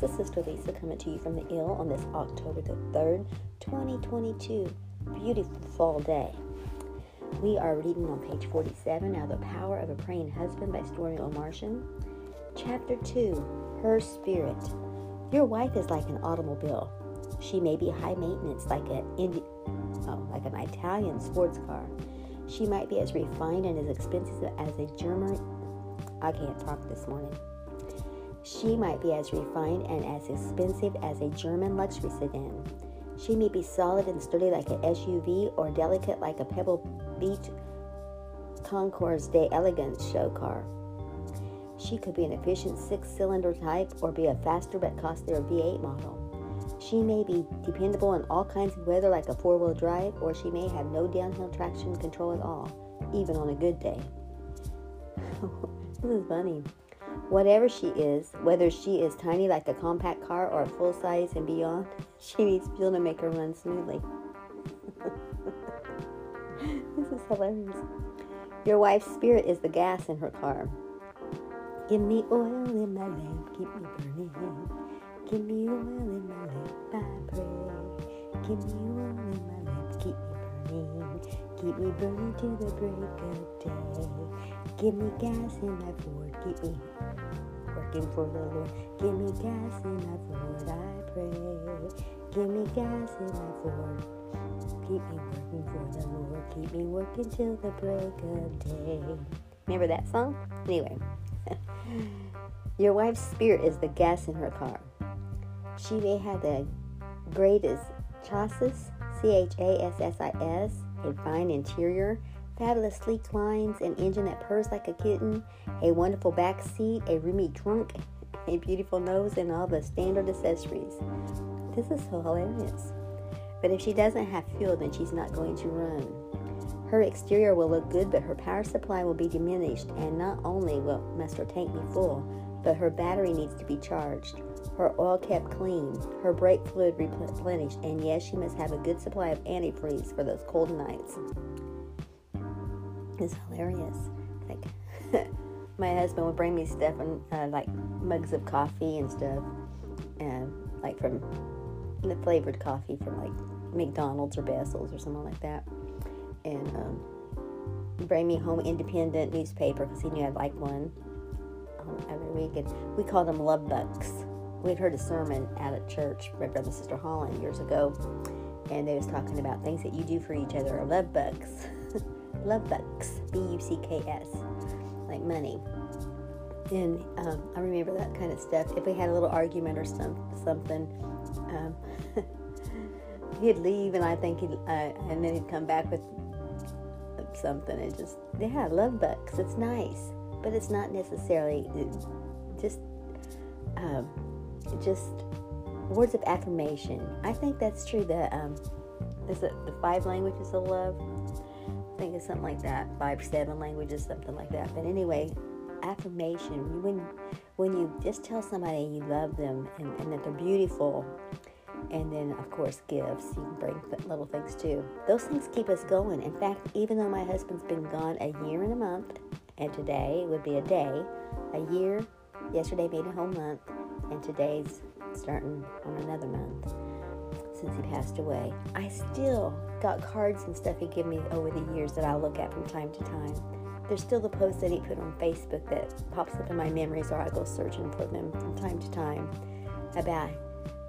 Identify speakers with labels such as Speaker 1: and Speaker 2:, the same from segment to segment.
Speaker 1: This is Sister Lisa coming to you from the ill on this October the 3rd, 2022. Beautiful fall day. We are reading on page 47 now The Power of a Praying Husband by Stormie Omartian. Chapter 2 Her Spirit. Your wife is like an automobile. She may be high maintenance like an Indi- oh, like an Italian sports car. She might be as refined and as expensive as a German I can't talk this morning. She might be as refined and as expensive as a German luxury sedan. She may be solid and sturdy like an SUV or delicate like a Pebble Beach Concours d'Elegance show car. She could be an efficient six cylinder type or be a faster but costlier V8 model. She may be dependable in all kinds of weather like a four wheel drive, or she may have no downhill traction control at all, even on a good day. this is funny. Whatever she is, whether she is tiny like a compact car or full size and beyond, she needs fuel to make her run smoothly. this is hilarious. Your wife's spirit is the gas in her car. Give me oil in my lamp, keep me burning. Give me oil in my lamp, I pray. Give me oil in my lamp, keep me burning. Keep me burning to the break of day. Give me gas in my Ford, keep me working for the Lord. Give me gas in my Ford, I pray. Give me gas in my Ford. Keep me working for the Lord. Keep me working till the break of day. Remember that song? Anyway, your wife's spirit is the gas in her car. She may have the greatest chassis, C H A S S I S, a fine interior, fabulous sleek lines, an engine that purrs like a kitten, a wonderful back seat, a roomy trunk, a beautiful nose, and all the standard accessories. This is so hilarious. But if she doesn't have fuel, then she's not going to run. Her exterior will look good, but her power supply will be diminished, and not only will must her tank be full, but her battery needs to be charged, her oil kept clean, her brake fluid replenished, and yes, she must have a good supply of antifreeze for those cold nights. It's hilarious. Like my husband would bring me stuff and uh, like mugs of coffee and stuff, and like from the flavored coffee from like McDonald's or Bessel's or something like that, and um, bring me home independent newspaper because he knew I'd like one um, every week. And we called them love bucks. We'd heard a sermon out at church by Brother and Sister Holland years ago, and they was talking about things that you do for each other are love bucks. love bucks, B U C K S, like money. And um, I remember that kind of stuff. If we had a little argument or some something, um, he'd leave, and I think he'd, uh, and then he'd come back with something, and just yeah, love bucks. It's nice, but it's not necessarily just um, just words of affirmation. I think that's true. The um, is it the five languages of love? Think it's something like that. Five, seven languages, something like that. But anyway, affirmation. When when you just tell somebody you love them and, and that they're beautiful, and then of course gifts. You can bring little things too. Those things keep us going. In fact, even though my husband's been gone a year and a month, and today would be a day, a year. Yesterday made a whole month, and today's starting on another month since he passed away. I still got cards and stuff he gave me over the years that I'll look at from time to time. There's still the posts that he put on Facebook that pops up in my memories, or I go searching for them from time to time about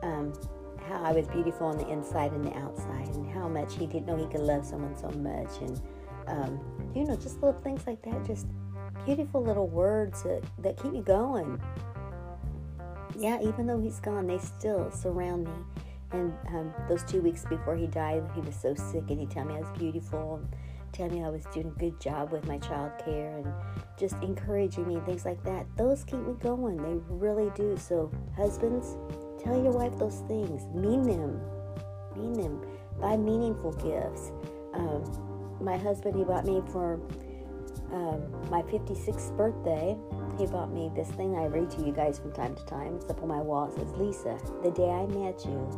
Speaker 1: um, how I was beautiful on the inside and the outside, and how much he didn't know he could love someone so much, and um, you know, just little things like that. Just beautiful little words that, that keep you going. Yeah, even though he's gone, they still surround me. And um, those two weeks before he died, he was so sick, and he'd tell me I was beautiful, tell me I was doing a good job with my child care, and just encouraging me and things like that. Those keep me going. They really do. So, husbands, tell your wife those things. Mean them. Mean them. Buy meaningful gifts. Um, my husband, he bought me for um, my 56th birthday, he bought me this thing I read to you guys from time to time. It's up on my wall. It says, Lisa, the day I met you,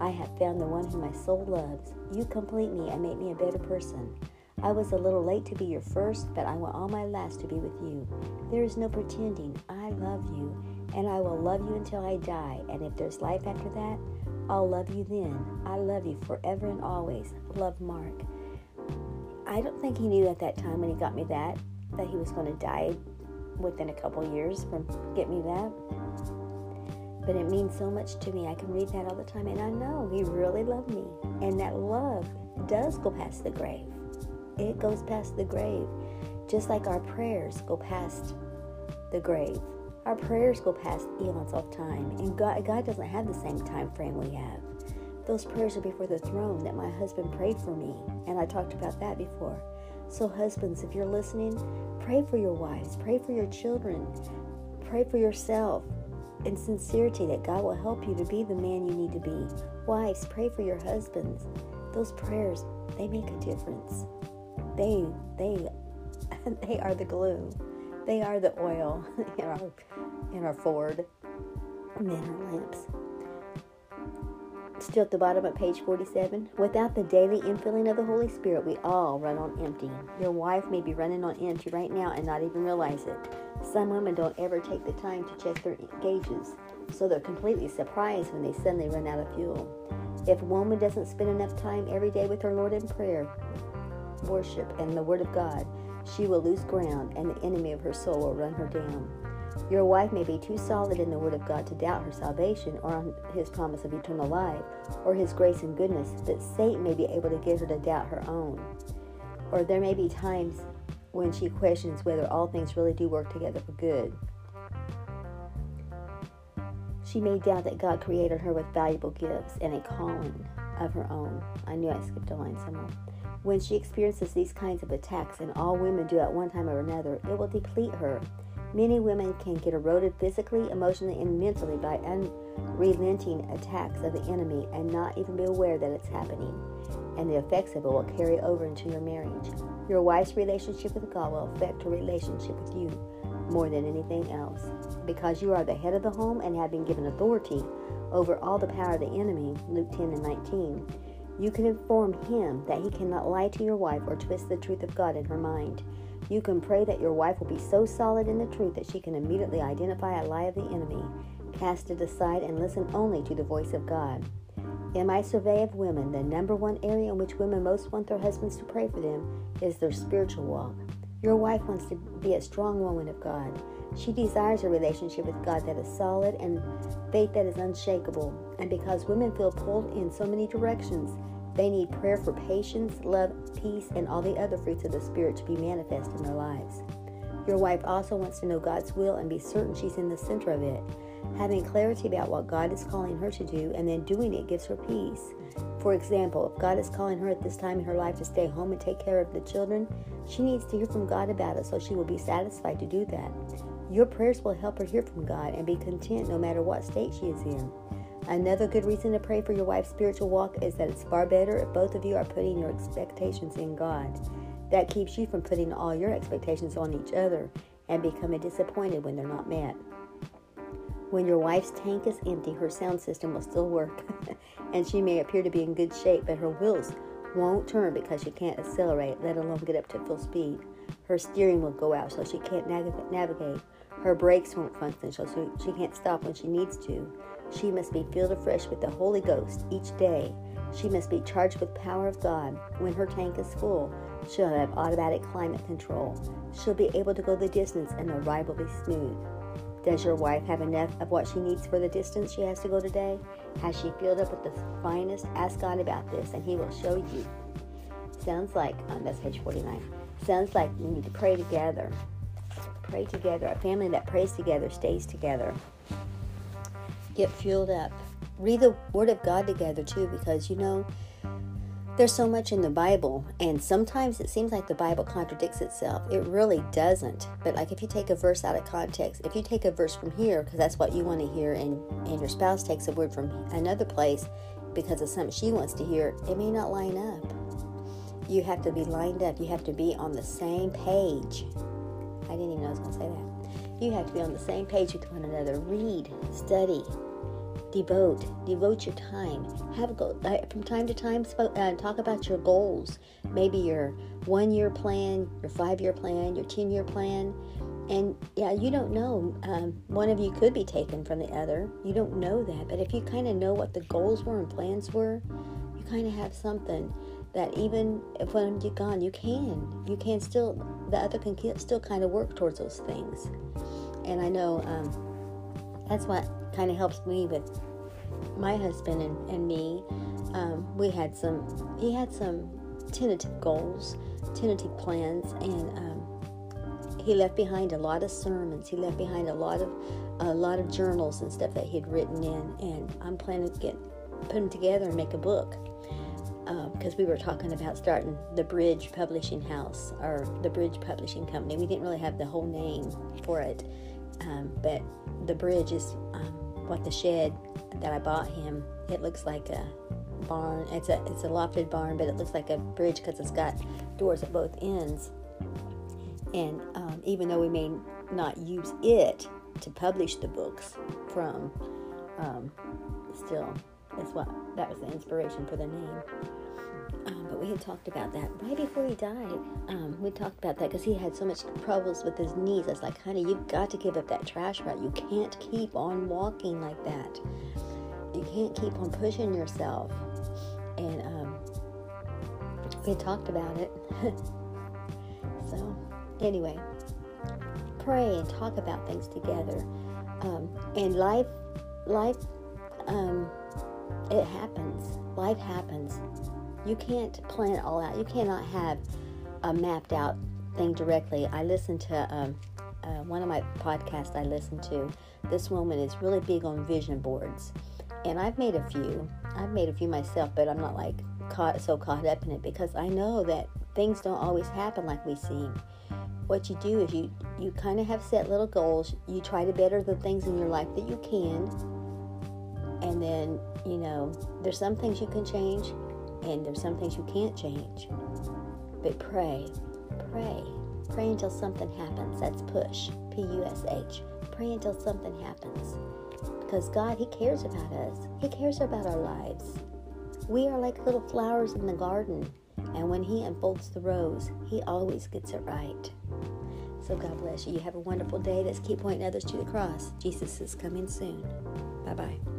Speaker 1: I have found the one whom my soul loves. You complete me and make me a better person. I was a little late to be your first, but I want all my last to be with you. There is no pretending. I love you. and I will love you until I die. And if there's life after that, I'll love you then. I love you forever and always. Love Mark. I don't think he knew at that time when he got me that that he was going to die within a couple years from get me that. But it means so much to me. I can read that all the time, and I know he really loved me. And that love does go past the grave. It goes past the grave, just like our prayers go past the grave. Our prayers go past eons of time, and God, God doesn't have the same time frame we have. Those prayers are before the throne that my husband prayed for me, and I talked about that before. So, husbands, if you're listening, pray for your wives, pray for your children, pray for yourself in sincerity that God will help you to be the man you need to be. Wives, pray for your husbands. Those prayers, they make a difference. They, they, they are the glue. They are the oil in our, in our Ford and in our lamps. Still at the bottom of page 47. Without the daily infilling of the Holy Spirit, we all run on empty. Your wife may be running on empty right now and not even realize it. Some women don't ever take the time to check their gauges, so they're completely surprised when they suddenly run out of fuel. If a woman doesn't spend enough time every day with her Lord in prayer, worship, and the Word of God, she will lose ground and the enemy of her soul will run her down. Your wife may be too solid in the Word of God to doubt her salvation or His promise of eternal life or His grace and goodness, but Satan may be able to get her to doubt her own. Or there may be times when she questions whether all things really do work together for good. She may doubt that God created her with valuable gifts and a calling of her own. I knew I skipped a line somewhere. When she experiences these kinds of attacks, and all women do at one time or another, it will deplete her. Many women can get eroded physically, emotionally, and mentally by unrelenting attacks of the enemy and not even be aware that it's happening. And the effects of it will carry over into your marriage. Your wife's relationship with God will affect her relationship with you more than anything else. Because you are the head of the home and have been given authority over all the power of the enemy, Luke 10 and 19 you can inform him that he cannot lie to your wife or twist the truth of God in her mind. You can pray that your wife will be so solid in the truth that she can immediately identify a lie of the enemy, cast it aside, and listen only to the voice of God. In my survey of women, the number one area in which women most want their husbands to pray for them is their spiritual walk. Your wife wants to be a strong woman of God. She desires a relationship with God that is solid and faith that is unshakable. And because women feel pulled in so many directions, they need prayer for patience, love, peace, and all the other fruits of the Spirit to be manifest in their lives. Your wife also wants to know God's will and be certain she's in the center of it. Having clarity about what God is calling her to do and then doing it gives her peace. For example, if God is calling her at this time in her life to stay home and take care of the children, she needs to hear from God about it so she will be satisfied to do that. Your prayers will help her hear from God and be content no matter what state she is in. Another good reason to pray for your wife's spiritual walk is that it's far better if both of you are putting your expectations in God. That keeps you from putting all your expectations on each other and becoming disappointed when they're not met. When your wife's tank is empty, her sound system will still work, and she may appear to be in good shape, but her wheels won't turn because she can't accelerate, let alone get up to full speed. Her steering will go out so she can't navigate. Her brakes won't function so she can't stop when she needs to. She must be filled afresh with the Holy Ghost each day. She must be charged with power of God. When her tank is full, she'll have automatic climate control. She'll be able to go the distance and the ride will be smooth. Does your wife have enough of what she needs for the distance she has to go today? Has she filled up with the finest? Ask God about this and He will show you. Sounds like, um, that's page 49. Sounds like we need to pray together. Pray together. A family that prays together stays together get fueled up. Read the Word of God together too, because you know, there's so much in the Bible, and sometimes it seems like the Bible contradicts itself. It really doesn't. But like if you take a verse out of context, if you take a verse from here because that's what you want to hear, and and your spouse takes a word from another place because of something she wants to hear, it may not line up. You have to be lined up. You have to be on the same page. I didn't even know I was going to say that. You have to be on the same page with one another. Read, study, devote devote your time have uh, from time to time uh, talk about your goals maybe your one year plan your five year plan your 10 year plan and yeah, you don't know. Um, one of you could be taken from the other. You don't know that. But if you kind of know what the goals were and plans were, you kind of have something that even if one of you gone, you can. You can still, the other can still kind of work towards those things. And I know um, that's what kind of helps me with my husband and, and me. Um, we had some, he had some tentative goals, tentative plans, and um, he left behind a lot of sermons. He left behind a lot of a lot of journals and stuff that he had written in, and I'm planning to get put them together and make a book because uh, we were talking about starting the Bridge Publishing House or the Bridge Publishing Company. We didn't really have the whole name for it, um, but the Bridge is um, what the shed that I bought him. It looks like a barn. It's a it's a lofted barn, but it looks like a bridge because it's got doors at both ends. And um, even though we may not use it to publish the books from, um, still, that's what that was the inspiration for the name. Um, but we had talked about that right before he died. Um, we talked about that because he had so much troubles with his knees. I was like, honey, you've got to give up that trash route. You can't keep on walking like that. You can't keep on pushing yourself. And um, we talked about it. so anyway, pray and talk about things together. Um, and life, life, um, it happens. Life happens. You can't plan it all out. You cannot have a mapped out thing directly. I listened to um, uh, one of my podcasts I listened to. This woman is really big on vision boards. And I've made a few. I've made a few myself, but I'm not like caught so caught up in it because I know that things don't always happen like we seem what you do is you you kind of have set little goals you try to better the things in your life that you can and then you know there's some things you can change and there's some things you can't change but pray pray pray until something happens that's push p-u-s-h pray until something happens because god he cares about us he cares about our lives we are like little flowers in the garden and when he unfolds the rose he always gets it right so God bless you. You have a wonderful day. Let's keep pointing others to the cross. Jesus is coming soon. Bye bye.